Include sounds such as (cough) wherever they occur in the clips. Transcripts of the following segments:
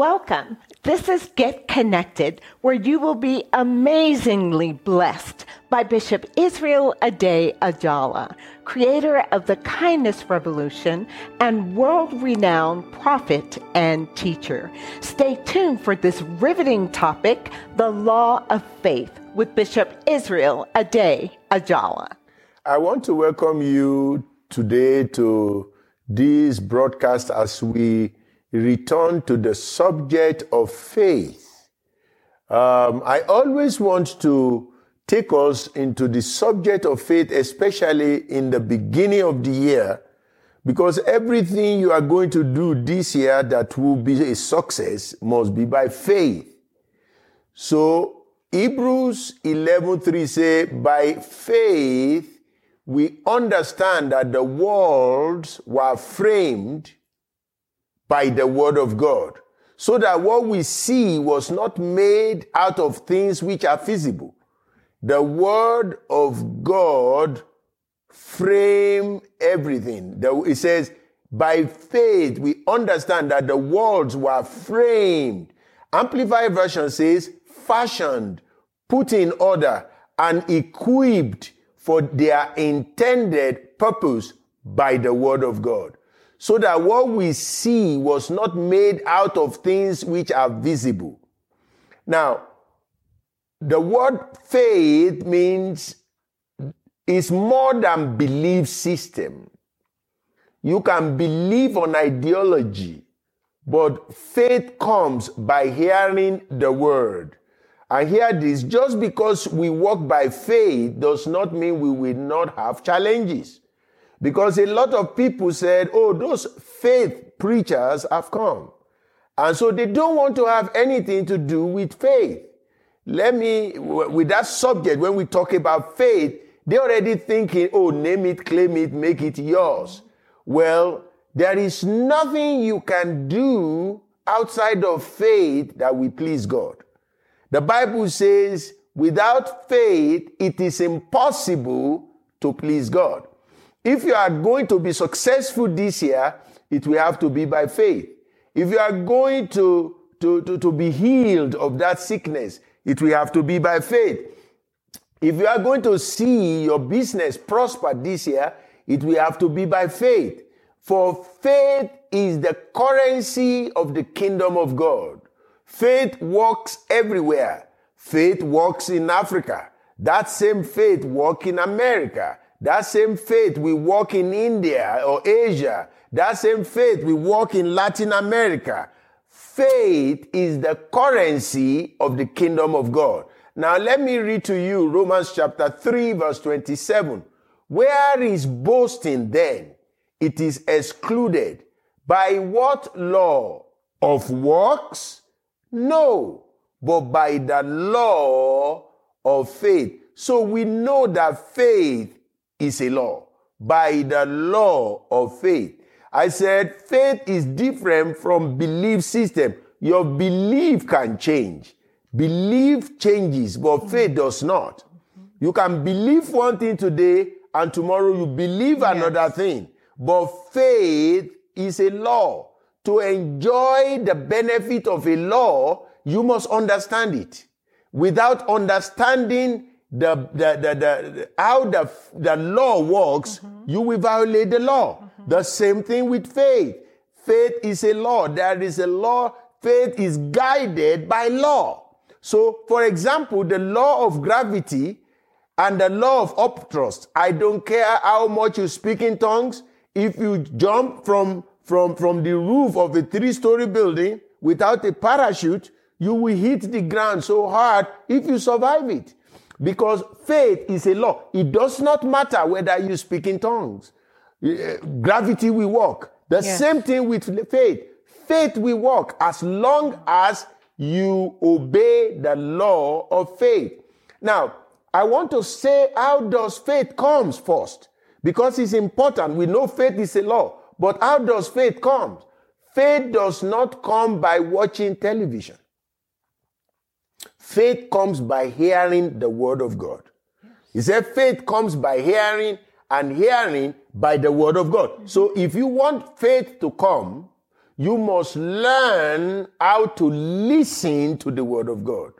Welcome. This is Get Connected, where you will be amazingly blessed by Bishop Israel Ade Ajala, creator of the Kindness Revolution and world renowned prophet and teacher. Stay tuned for this riveting topic the law of faith with Bishop Israel Ade Ajala. I want to welcome you today to this broadcast as we return to the subject of faith. Um, I always want to take us into the subject of faith, especially in the beginning of the year, because everything you are going to do this year that will be a success must be by faith. So Hebrews 11:3 say, by faith we understand that the worlds were framed by the word of God. So that what we see was not made out of things which are visible. The word of God frame everything. It says, by faith we understand that the worlds were framed. Amplified version says, fashioned, put in order, and equipped for their intended purpose by the word of God so that what we see was not made out of things which are visible. Now, the word faith means is more than belief system. You can believe on ideology, but faith comes by hearing the word. And hear this, just because we walk by faith does not mean we will not have challenges. Because a lot of people said, oh, those faith preachers have come. And so they don't want to have anything to do with faith. Let me, with that subject, when we talk about faith, they're already thinking, oh, name it, claim it, make it yours. Well, there is nothing you can do outside of faith that will please God. The Bible says, without faith, it is impossible to please God. If you are going to be successful this year, it will have to be by faith. If you are going to, to, to, to be healed of that sickness, it will have to be by faith. If you are going to see your business prosper this year, it will have to be by faith. For faith is the currency of the kingdom of God. Faith works everywhere. Faith works in Africa. That same faith works in America. That same faith we walk in India or Asia. That same faith we walk in Latin America. Faith is the currency of the kingdom of God. Now let me read to you Romans chapter 3 verse 27. Where is boasting then? It is excluded. By what law? Of works? No, but by the law of faith. So we know that faith is a law. By the law of faith. I said faith is different from belief system. Your belief can change. Belief changes, but faith does not. You can believe one thing today and tomorrow you believe yes. another thing. But faith is a law. To enjoy the benefit of a law, you must understand it. Without understanding the, the, the, the, how the, the law works, mm-hmm. you will violate the law. Mm-hmm. The same thing with faith. Faith is a law. There is a law. Faith is guided by law. So, for example, the law of gravity and the law of upthrust. I don't care how much you speak in tongues. If you jump from, from, from the roof of a three-story building without a parachute, you will hit the ground so hard if you survive it. Because faith is a law. It does not matter whether you speak in tongues. Uh, gravity will work. The same thing with faith. Faith will work as long as you obey the law of faith. Now, I want to say how does faith comes first? Because it's important. We know faith is a law, but how does faith come? Faith does not come by watching television. Faith comes by hearing the word of God. He said faith comes by hearing and hearing by the word of God. Mm-hmm. So if you want faith to come, you must learn how to listen to the word of God.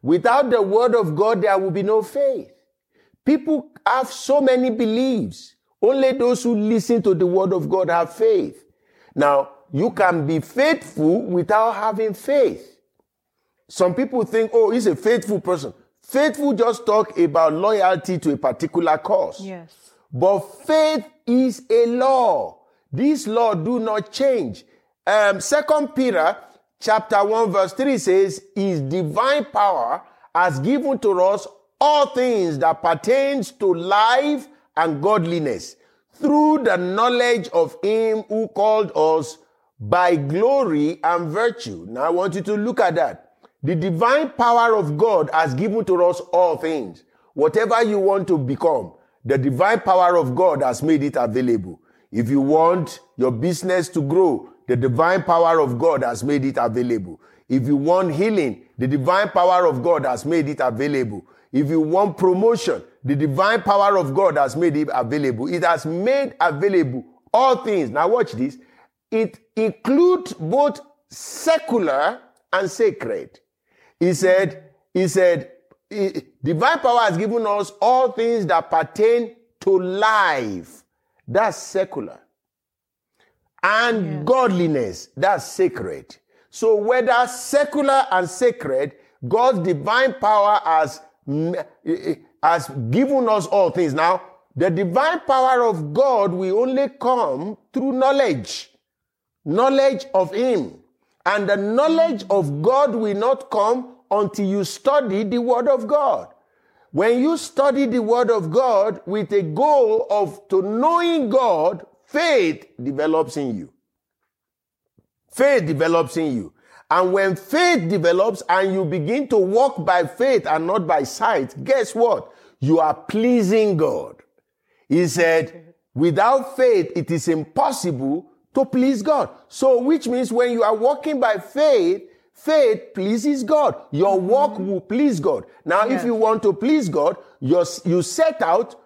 Without the word of God, there will be no faith. People have so many beliefs. Only those who listen to the word of God have faith. Now, you can be faithful without having faith. Some people think, oh, he's a faithful person. Faithful just talk about loyalty to a particular cause. Yes. But faith is a law. This law do not change. Um, Second Peter chapter 1 verse 3 says, His divine power has given to us all things that pertains to life and godliness through the knowledge of Him who called us by glory and virtue. Now I want you to look at that. The divine power of God has given to us all things. Whatever you want to become, the divine power of God has made it available. If you want your business to grow, the divine power of God has made it available. If you want healing, the divine power of God has made it available. If you want promotion, the divine power of God has made it available. It has made available all things. Now watch this. It includes both secular and sacred. He said, he said, divine power has given us all things that pertain to life. That's secular. And godliness, that's sacred. So whether secular and sacred, God's divine power has, mm, eh, eh, has given us all things. Now, the divine power of God will only come through knowledge knowledge of Him. And the knowledge of God will not come until you study the Word of God. When you study the Word of God with a goal of to knowing God, faith develops in you. Faith develops in you. And when faith develops and you begin to walk by faith and not by sight, guess what? You are pleasing God. He said, without faith, it is impossible to please God. So, which means when you are walking by faith, faith pleases God. Your mm-hmm. walk will please God. Now, if you want to please God, you you set out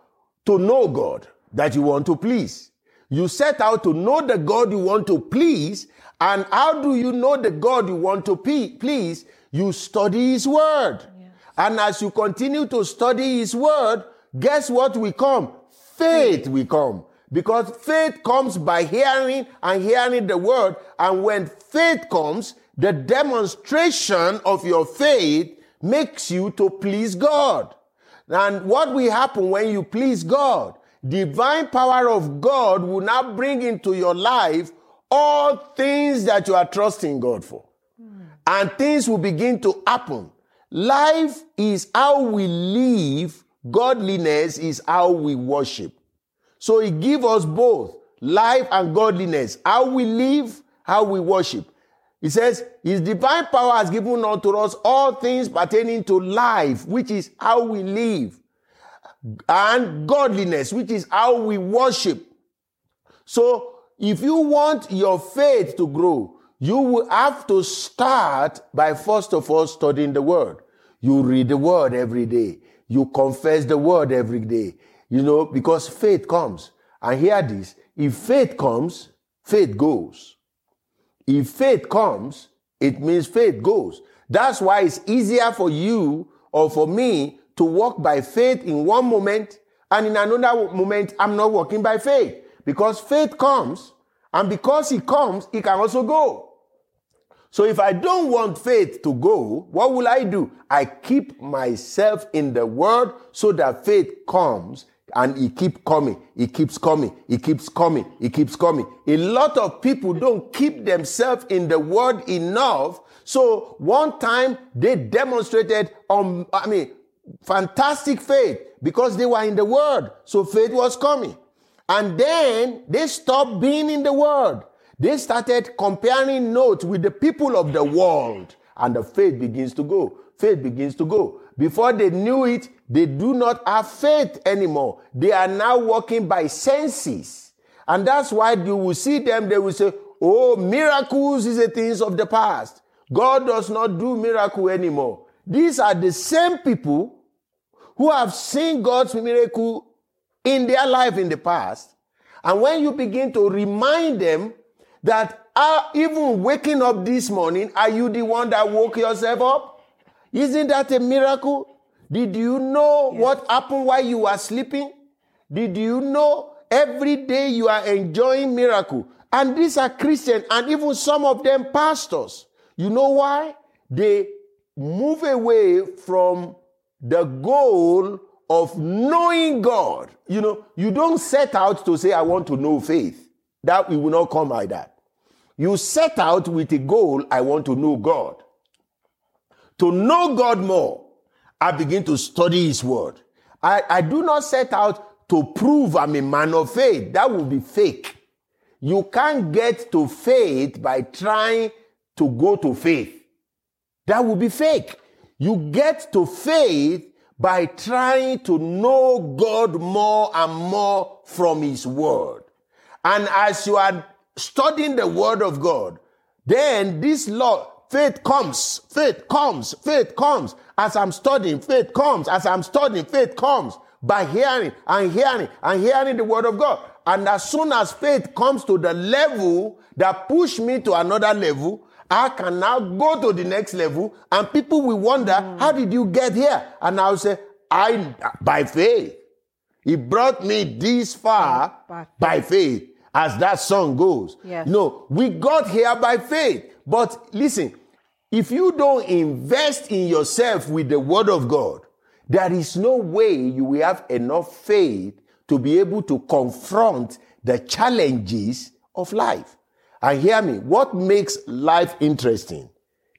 to know God that you want to please. You set out to know the God you want to please. And how do you know the God you want to pe- please? You study His Word. And as you continue to study His Word, guess what will come? Faith will come. Because faith comes by hearing and hearing the Word. And when faith comes, the demonstration of your faith makes you to please God. And what will happen when you please God? Divine power of God will now bring into your life all things that you are trusting God for. And things will begin to happen. Life is how we live, godliness is how we worship. So he give us both life and godliness. How we live, how we worship. He says, His divine power has given unto us all things pertaining to life, which is how we live, and godliness, which is how we worship. So, if you want your faith to grow, you will have to start by first of all studying the word. You read the word every day. You confess the word every day. You know, because faith comes. And hear this if faith comes, faith goes. If faith comes, it means faith goes. That's why it's easier for you or for me to walk by faith in one moment and in another moment I'm not walking by faith because faith comes and because it comes, it can also go. So if I don't want faith to go, what will I do? I keep myself in the word so that faith comes and it keep coming. It keeps coming. It keeps coming. It keeps coming. A lot of people don't keep themselves in the word enough. So one time they demonstrated um, I mean, fantastic faith because they were in the word. So faith was coming. And then they stopped being in the world. They started comparing notes with the people of the world. And the faith begins to go. Faith begins to go. Before they knew it, they do not have faith anymore. They are now walking by senses. And that's why you will see them, they will say, Oh, miracles is a things of the past. God does not do miracle anymore. These are the same people who have seen God's miracle in their life in the past. And when you begin to remind them that uh, even waking up this morning, are you the one that woke yourself up? Isn't that a miracle? Did you know yes. what happened while you were sleeping? Did you know every day you are enjoying miracle? And these are Christians and even some of them pastors. You know why? They move away from the goal of knowing God. You know, you don't set out to say, I want to know faith. That will not come like that. You set out with a goal, I want to know God. To know God more, I begin to study His Word. I, I do not set out to prove I'm a man of faith. That would be fake. You can't get to faith by trying to go to faith. That would be fake. You get to faith by trying to know God more and more from His Word. And as you are studying the Word of God, then this law, faith comes, faith comes, faith comes. As I'm studying, faith comes. As I'm studying, faith comes by hearing and hearing and hearing the Word of God. And as soon as faith comes to the level that push me to another level, I can now go to the next level and people will wonder, mm. how did you get here? And I'll say, I, by faith. He brought me this far by faith. by faith, as that song goes. Yes. No, we got here by faith. But listen, if you don't invest in yourself with the word of God, there is no way you will have enough faith to be able to confront the challenges of life. And hear me, what makes life interesting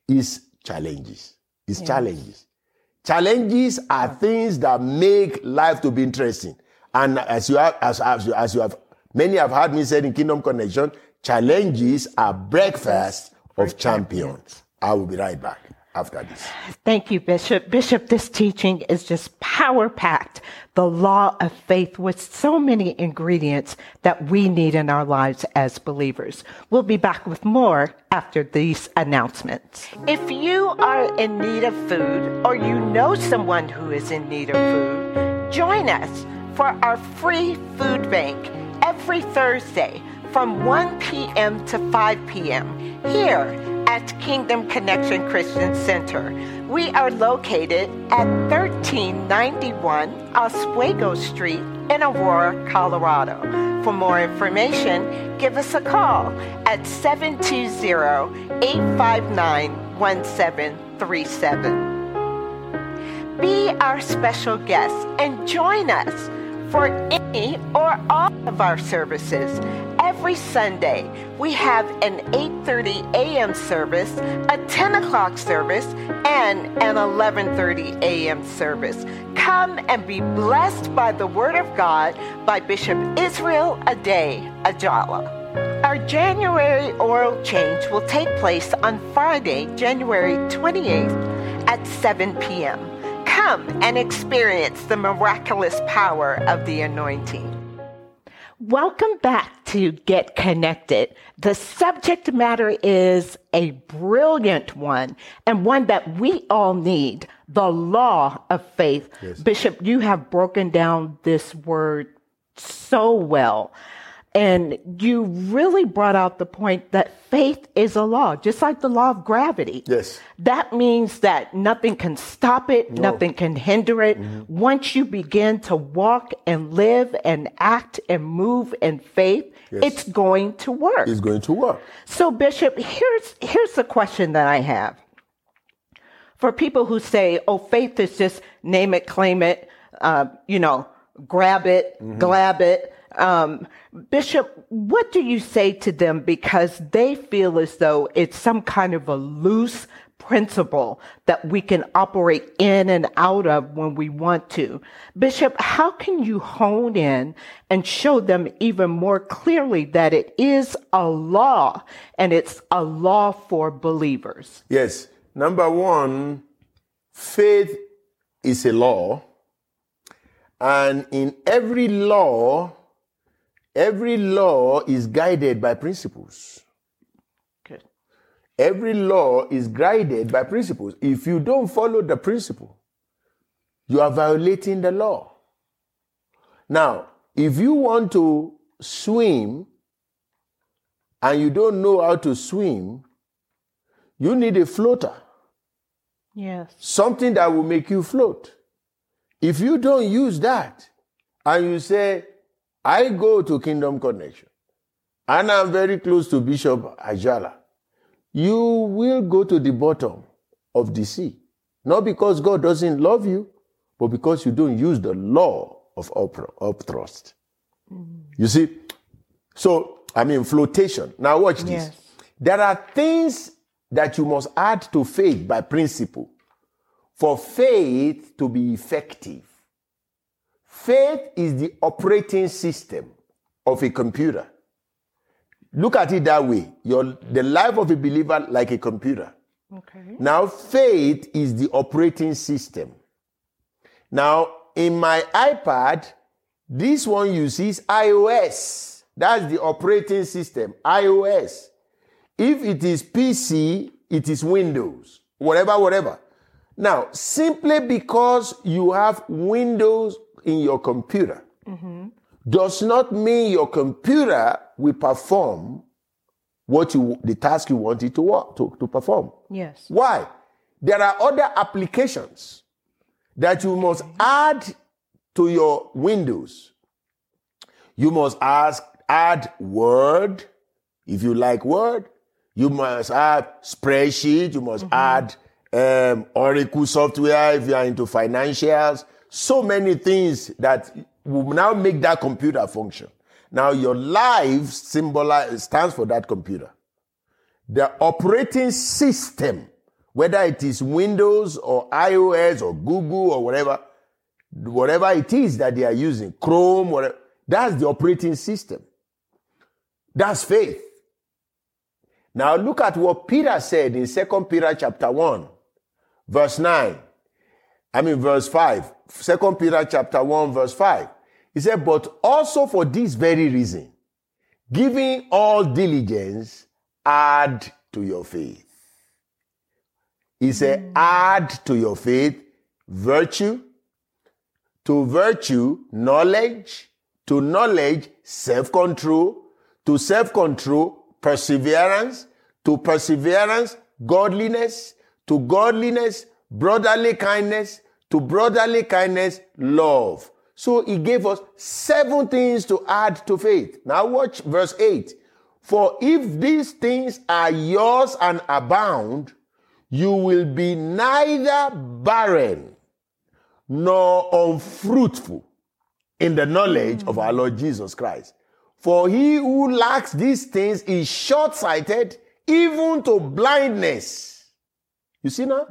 is challenges. Is yes. challenges. Challenges are things that make life to be interesting. And as you have, as, as, you, as you have, many have heard me say in Kingdom Connection, challenges are breakfast of champions. I will be right back after this. Thank you, Bishop. Bishop, this teaching is just power packed. The law of faith with so many ingredients that we need in our lives as believers. We'll be back with more after these announcements. If you are in need of food or you know someone who is in need of food, join us for our free food bank every Thursday from 1 p.m. to 5 p.m. here at Kingdom Connection Christian Center. We are located at 1391 Oswego Street in Aurora, Colorado. For more information, give us a call at 720-859-1737. Be our special guest and join us for any or all of our services every Sunday. We have an 8:30 a.m. service, a 10 o'clock service, and an 11:30 a.m. service. Come and be blessed by the Word of God by Bishop Israel Ade Ajala. Our January oil change will take place on Friday, January 28th at 7 p.m. Come and experience the miraculous power of the anointing. Welcome back to Get Connected. The subject matter is a brilliant one and one that we all need the law of faith. Yes. Bishop, you have broken down this word so well. And you really brought out the point that faith is a law, just like the law of gravity. Yes. That means that nothing can stop it, no. nothing can hinder it. Mm-hmm. Once you begin to walk and live and act and move in faith, yes. it's going to work. It's going to work. So, Bishop, here's here's the question that I have. For people who say, "Oh, faith is just name it, claim it, uh, you know, grab it, mm-hmm. glab it." Um, Bishop, what do you say to them because they feel as though it's some kind of a loose principle that we can operate in and out of when we want to. Bishop, how can you hone in and show them even more clearly that it is a law and it's a law for believers? Yes. Number one, faith is a law. And in every law, every law is guided by principles. Good. Every law is guided by principles. If you don't follow the principle, you are violating the law. Now, if you want to swim and you don't know how to swim, you need a floater, Yes. something that will make you float. If you don't use that and you say, I go to Kingdom Connection and I'm very close to Bishop Ajala, you will go to the bottom of the sea. Not because God doesn't love you, but because you don't use the law of up- upthrust. Mm-hmm. You see? So, I mean, flotation. Now, watch this. Yes. There are things that you must add to faith by principle for faith to be effective. Faith is the operating system of a computer. Look at it that way. Your, the life of a believer like a computer. Okay. Now, faith is the operating system. Now, in my iPad, this one you see is iOS. That's the operating system, iOS. If it is PC, it is Windows, whatever, whatever. Now, simply because you have Windows in your computer does not mean your computer will perform what you the task you want it to work to, to perform. Yes. Why? There are other applications that you must add to your Windows. You must ask, add Word, if you like Word. You must add spreadsheet. You must add um, Oracle software if you are into financials. So many things that will now make that computer function. Now your life symbolize stands for that computer the operating system, whether it is Windows or iOS or Google or whatever, whatever it is that they are using, Chrome, whatever, that's the operating system. That's faith. Now look at what Peter said in 2 Peter chapter 1, verse 9. I mean verse 5. 2 Peter chapter 1, verse 5. He said, But also for this very reason, giving all diligence, add to your faith. He said, add to your faith virtue, to virtue, knowledge, to knowledge, self control, to self control, perseverance, to perseverance, godliness, to godliness, brotherly kindness, to brotherly kindness, love. So he gave us seven things to add to faith. Now watch verse 8. For if these things are yours and abound, you will be neither barren nor unfruitful in the knowledge of our Lord Jesus Christ. For he who lacks these things is short sighted, even to blindness. You see now?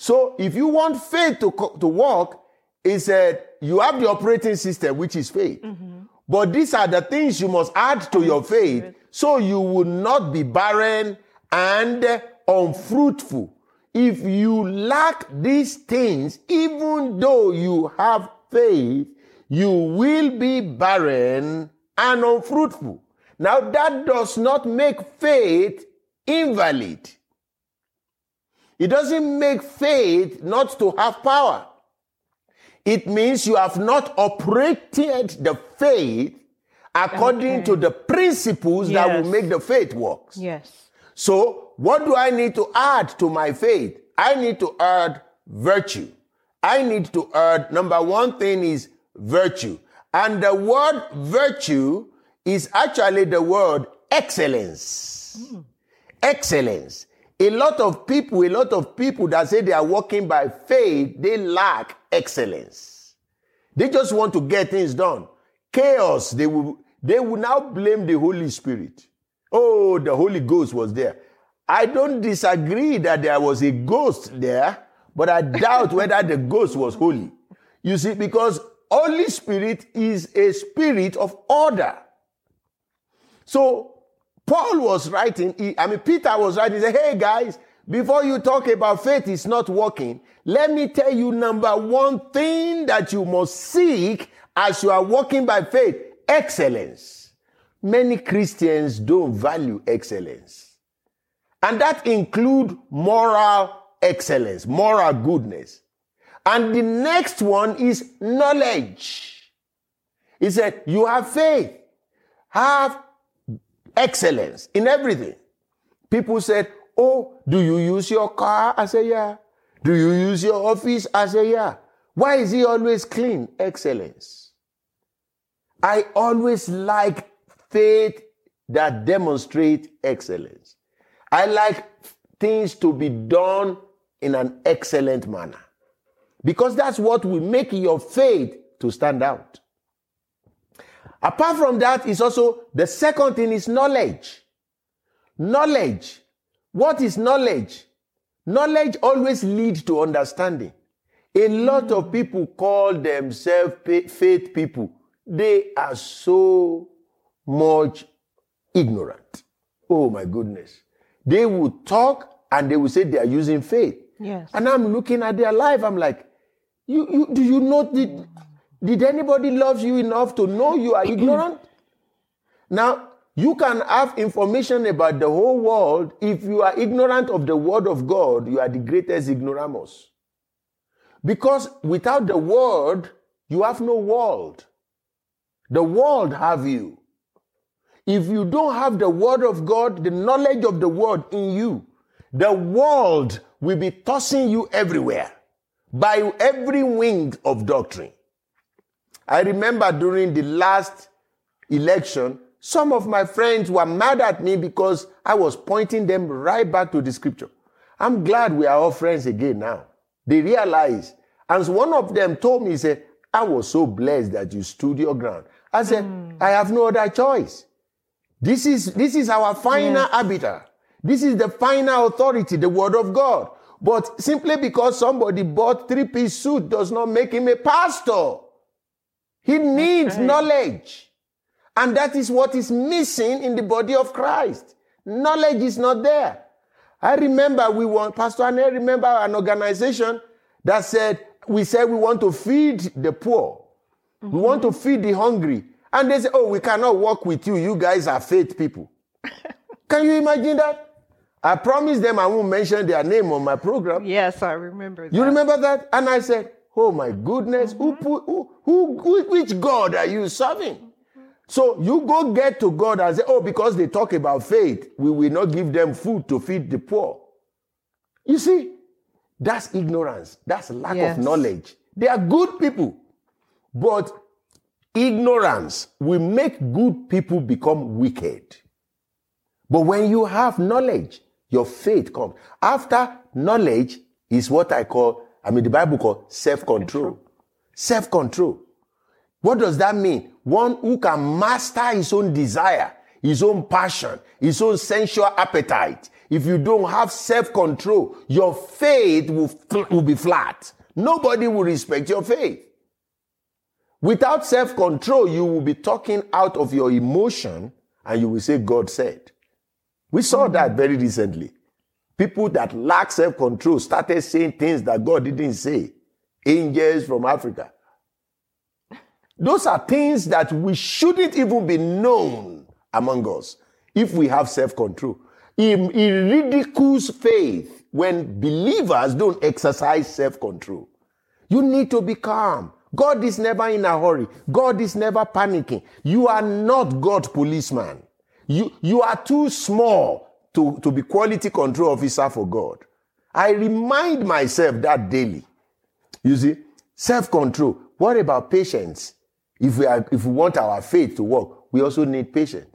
So if you want faith to, co- to work, he said, you have the operating system, which is faith. Mm-hmm. But these are the things you must add to your faith so you will not be barren and unfruitful. If you lack these things, even though you have faith, you will be barren and unfruitful. Now, that does not make faith invalid. It doesn't make faith not to have power. It means you have not operated the faith according Okay. to the principles that will make the faith work. Yes. So, what do I need to add to my faith? I need to add virtue. I need to add, number one thing is virtue. And the word virtue is actually the word excellence. Hmm. Excellence. A lot of people, a lot of people that say they are walking by faith, they lack excellence. They just want to get things done. Chaos, they will, they will now blame the Holy Spirit. Oh, the Holy Ghost was there. I don't disagree that there was a ghost there, but I doubt whether the ghost was holy. You see, because Holy Spirit is a spirit of order. So Paul was writing, he, I mean, Peter was writing, he said, hey guys, before you talk about faith is not working, let me tell you number one thing that you must seek as you are walking by faith excellence. Many Christians don't value excellence. And that include moral excellence, moral goodness. And the next one is knowledge. He said, you have faith, have excellence in everything. People said, oh, do you use your car? I say, yeah. Do you use your office? I say, yeah. Why is he always clean? Excellence. I always like faith that demonstrate excellence. I like things to be done in an excellent manner. Because that's what will make your faith to stand out. Apart from that is also the second thing is knowledge. Knowledge. What is knowledge? Knowledge always leads to understanding. A lot of people call themselves faith people. They are so much ignorant. Oh my goodness. They will talk and they will say they are using faith. Yes. And I'm looking at their life. I'm like, you, you do you know did, did anybody love you enough to know you are ignorant? (clears throat) now, you can have information about the whole world. If you are ignorant of the word of God, you are the greatest ignoramus. Because without the word, you have no world. The world have you. If you don't have the word of God, the knowledge of the word in you, the world will be tossing you everywhere by every wing of doctrine. I remember during the last election, some of my friends were mad at me because I was pointing them right back to the scripture. I'm glad we are all friends again now. They realize. And one of them told me, he said, I was so blessed that you stood your ground. I said, mm. I have no other choice. This is, this is our final yes. arbiter. This is the final authority, the word of God. But simply because somebody bought three-piece suit does not make him a pastor. He needs right. knowledge. And that is what is missing in the body of Christ. Knowledge is not there. I remember we want, Pastor I remember an organization that said, we said we want to feed the poor. Mm-hmm. We want to feed the hungry. And they say, oh, we cannot work with you. You guys are faith people. (laughs) Can you imagine that? I promised them I won't mention their name on my program. Yes, I remember that. You remember that? And I said, Oh my goodness, mm-hmm. who, who, who, which God are you serving? So you go get to God and say, Oh, because they talk about faith, we will not give them food to feed the poor. You see, that's ignorance. That's lack yes. of knowledge. They are good people. But ignorance will make good people become wicked. But when you have knowledge, your faith comes. After knowledge is what I call, I mean, the Bible called self-control. Self-control. What does that mean? One who can master his own desire, his own passion, his own sensual appetite. If you don't have self-control, your faith will, will be flat. Nobody will respect your faith. Without self-control, you will be talking out of your emotion and you will say, God said. We saw that mm-hmm. very recently. People that lack self control started saying things that God didn't say. Angels from Africa. Those are things that we shouldn't even be known among us if we have self control. It, it ridicules faith when believers don't exercise self control. You need to be calm. God is never in a hurry. God is never panicking. You are not God policeman. You, you are too small to, to be quality control officer for God. I remind myself that daily. You see, self-control. What about patience? If we are, if we want our faith to work, we also need patience.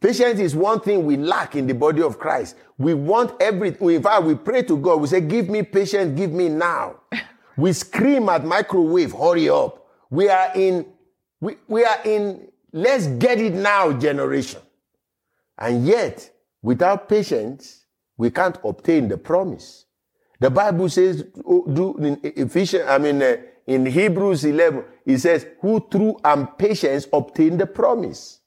Patience is one thing we lack in the body of Christ. We want everything. In fact, we pray to God. We say, give me patience, give me now. (laughs) we scream at microwave, hurry up. We are in, we, we are in let's get it now generation. And yet, Without patience, we can't obtain the promise. The Bible says, oh, do in Ephesians, I mean, uh, in Hebrews 11, it says, who through and patience obtain the promise.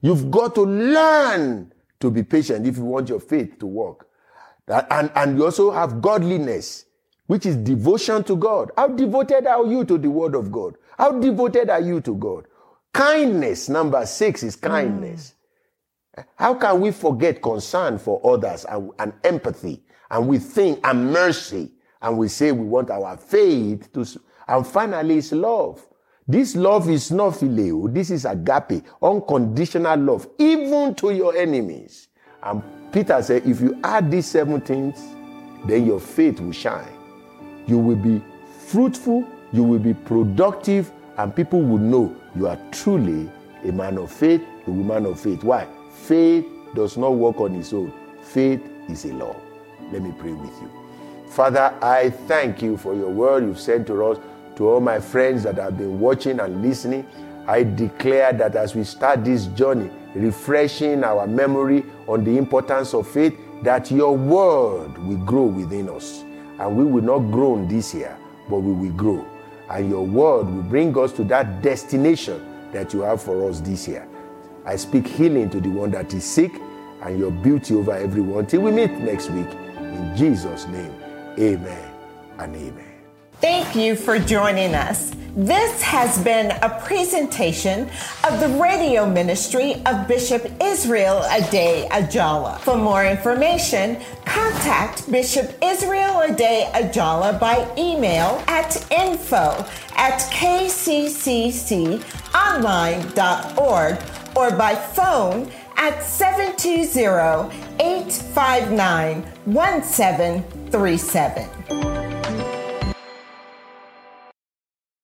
You've got to learn to be patient if you want your faith to work. And, and you also have godliness, which is devotion to God. How devoted are you to the word of God? How devoted are you to God? Kindness, number six, is kindness. Mm. How can we forget concern for others and, and empathy? And we think and mercy, and we say we want our faith to. And finally, it's love. This love is not phileo. This is agape, unconditional love, even to your enemies. And Peter said, if you add these seven things, then your faith will shine. You will be fruitful, you will be productive, and people will know you are truly a man of faith, a woman of faith. Why? Faith does not work on its own. Faith is a law. Let me pray with you. Father, I thank you for your word you've sent to us to all my friends that have been watching and listening, I declare that as we start this journey, refreshing our memory on the importance of faith, that your word will grow within us. And we will not grow this year, but we will grow. And your word will bring us to that destination that you have for us this year. I speak healing to the one that is sick and your beauty over everyone. Till we meet next week. In Jesus' name, amen and amen. Thank you for joining us. This has been a presentation of the radio ministry of Bishop Israel Ade Ajala. For more information, contact Bishop Israel Ade Ajala by email at info at kccconline.org or by phone at 720 859 1737.